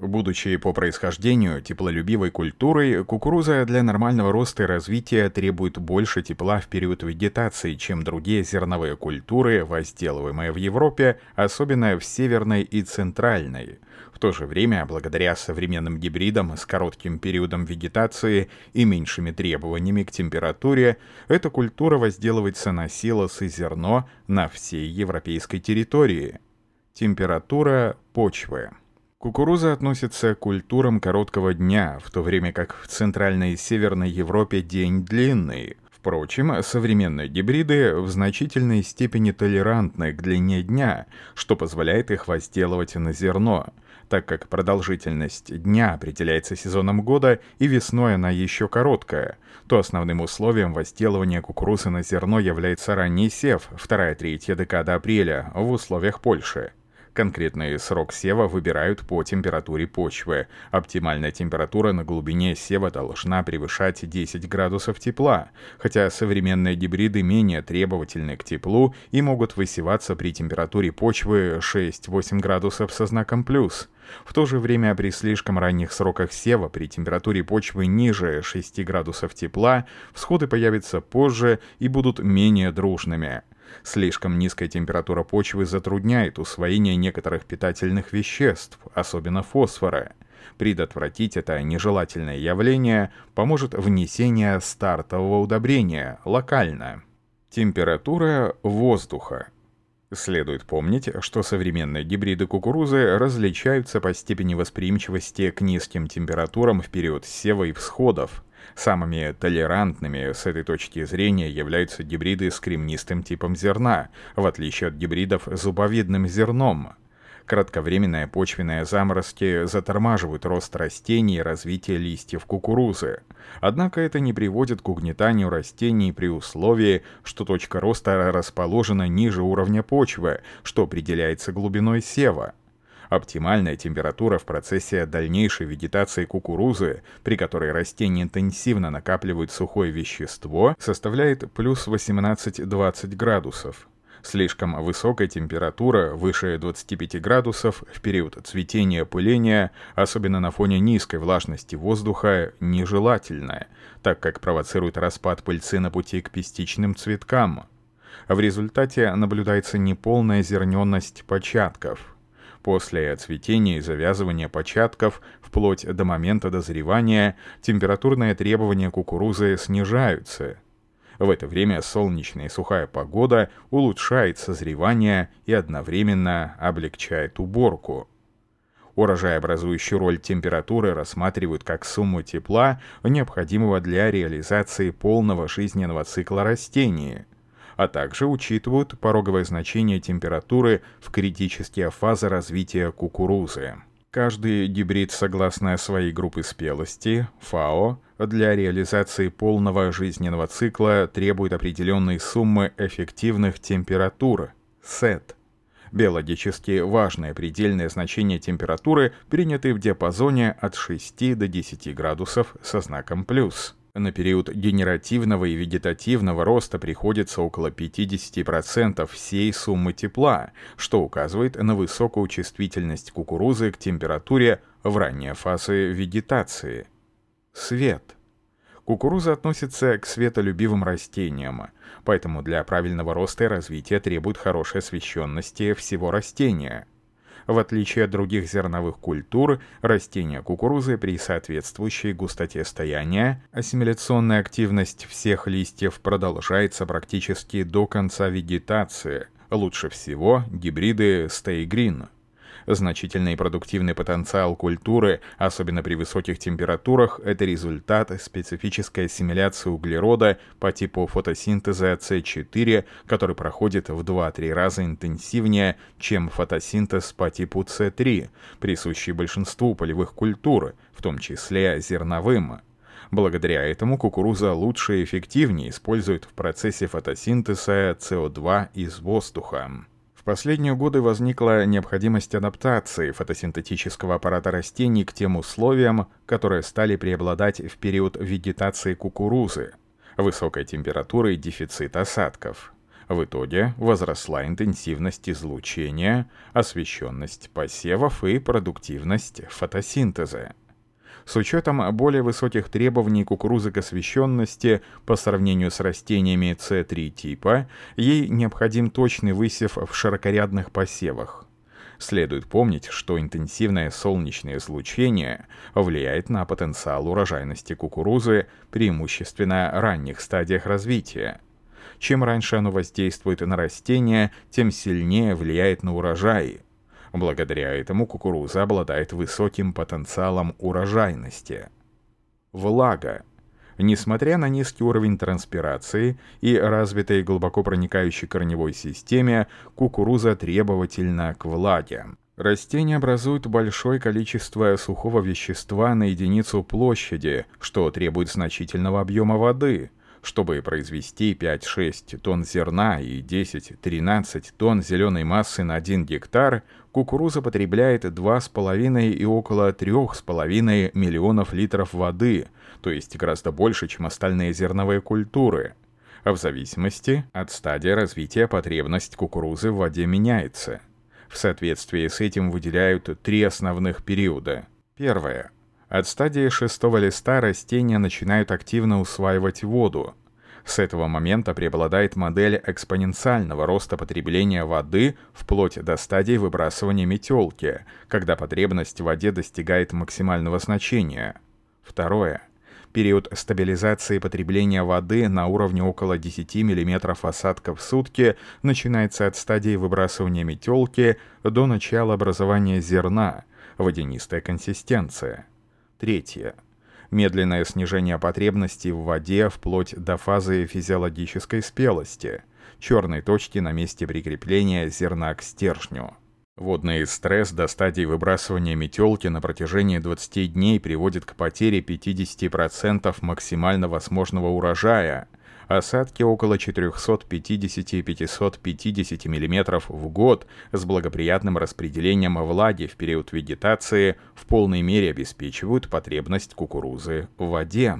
Будучи по происхождению теплолюбивой культурой, кукуруза для нормального роста и развития требует больше тепла в период вегетации, чем другие зерновые культуры, возделываемые в Европе, особенно в северной и центральной. В то же время, благодаря современным гибридам с коротким периодом вегетации и меньшими требованиями к температуре, эта культура возделывается на силос и зерно на всей европейской территории. Температура почвы. Кукуруза относится к культурам короткого дня, в то время как в Центральной и Северной Европе день длинный. Впрочем, современные гибриды в значительной степени толерантны к длине дня, что позволяет их возделывать на зерно, так как продолжительность дня определяется сезоном года и весной она еще короткая, то основным условием возделывания кукурузы на зерно является ранний сев, вторая-третья декада апреля, в условиях Польши. Конкретный срок сева выбирают по температуре почвы. Оптимальная температура на глубине сева должна превышать 10 градусов тепла, хотя современные гибриды менее требовательны к теплу и могут высеваться при температуре почвы 6-8 градусов со знаком плюс. В то же время при слишком ранних сроках сева при температуре почвы ниже 6 градусов тепла всходы появятся позже и будут менее дружными. Слишком низкая температура почвы затрудняет усвоение некоторых питательных веществ, особенно фосфора. Предотвратить это нежелательное явление поможет внесение стартового удобрения локально. Температура воздуха. Следует помнить, что современные гибриды кукурузы различаются по степени восприимчивости к низким температурам в период сева и всходов. Самыми толерантными с этой точки зрения являются гибриды с кремнистым типом зерна, в отличие от гибридов с зубовидным зерном. Кратковременные почвенные заморозки затормаживают рост растений и развитие листьев кукурузы. Однако это не приводит к угнетанию растений при условии, что точка роста расположена ниже уровня почвы, что определяется глубиной сева. Оптимальная температура в процессе дальнейшей вегетации кукурузы, при которой растения интенсивно накапливают сухое вещество, составляет плюс 18-20 градусов. Слишком высокая температура, выше 25 градусов, в период цветения пыления, особенно на фоне низкой влажности воздуха, нежелательная, так как провоцирует распад пыльцы на пути к пестичным цветкам. В результате наблюдается неполная зерненность початков – После цветения и завязывания початков, вплоть до момента дозревания, температурные требования кукурузы снижаются. В это время солнечная и сухая погода улучшает созревание и одновременно облегчает уборку. Урожаеобразующую роль температуры рассматривают как сумму тепла, необходимого для реализации полного жизненного цикла растения – а также учитывают пороговое значение температуры в критические фазы развития кукурузы. Каждый гибрид, согласно своей группе спелости, ФАО, для реализации полного жизненного цикла требует определенной суммы эффективных температур, СЭТ. Биологически важное предельное значение температуры приняты в диапазоне от 6 до 10 градусов со знаком плюс. На период генеративного и вегетативного роста приходится около 50% всей суммы тепла, что указывает на высокую чувствительность кукурузы к температуре в ранней фазе вегетации. Свет. Кукуруза относится к светолюбивым растениям, поэтому для правильного роста и развития требует хорошей освещенности всего растения – в отличие от других зерновых культур, растения кукурузы при соответствующей густоте стояния, ассимиляционная активность всех листьев продолжается практически до конца вегетации. Лучше всего гибриды Stay Green – Значительный продуктивный потенциал культуры, особенно при высоких температурах, это результат специфической ассимиляции углерода по типу фотосинтеза С4, который проходит в 2-3 раза интенсивнее, чем фотосинтез по типу С3, присущий большинству полевых культур, в том числе зерновым. Благодаря этому кукуруза лучше и эффективнее использует в процессе фотосинтеза СО2 из воздуха. В последние годы возникла необходимость адаптации фотосинтетического аппарата растений к тем условиям, которые стали преобладать в период вегетации кукурузы, высокая температура и дефицит осадков. В итоге возросла интенсивность излучения, освещенность посевов и продуктивность фотосинтеза. С учетом более высоких требований кукурузы к освещенности по сравнению с растениями C3 типа, ей необходим точный высев в широкорядных посевах. Следует помнить, что интенсивное солнечное излучение влияет на потенциал урожайности кукурузы преимущественно ранних стадиях развития. Чем раньше оно воздействует на растения, тем сильнее влияет на урожай. Благодаря этому кукуруза обладает высоким потенциалом урожайности. Влага. Несмотря на низкий уровень транспирации и развитой глубоко проникающей корневой системе, кукуруза требовательна к влаге. Растения образуют большое количество сухого вещества на единицу площади, что требует значительного объема воды. Чтобы произвести 5-6 тонн зерна и 10-13 тонн зеленой массы на 1 гектар, кукуруза потребляет 2,5 и около 3,5 миллионов литров воды, то есть гораздо больше, чем остальные зерновые культуры. В зависимости от стадии развития потребность кукурузы в воде меняется. В соответствии с этим выделяют три основных периода. Первое. От стадии шестого листа растения начинают активно усваивать воду. С этого момента преобладает модель экспоненциального роста потребления воды вплоть до стадии выбрасывания метелки, когда потребность в воде достигает максимального значения. Второе. Период стабилизации потребления воды на уровне около 10 мм осадков в сутки начинается от стадии выбрасывания метелки до начала образования зерна, водянистая консистенция. Третье. Медленное снижение потребности в воде вплоть до фазы физиологической спелости, черной точки на месте прикрепления зерна к стержню. Водный стресс до стадии выбрасывания метелки на протяжении 20 дней приводит к потере 50% максимально возможного урожая – осадки около 450-550 мм в год с благоприятным распределением влаги в период вегетации в полной мере обеспечивают потребность кукурузы в воде.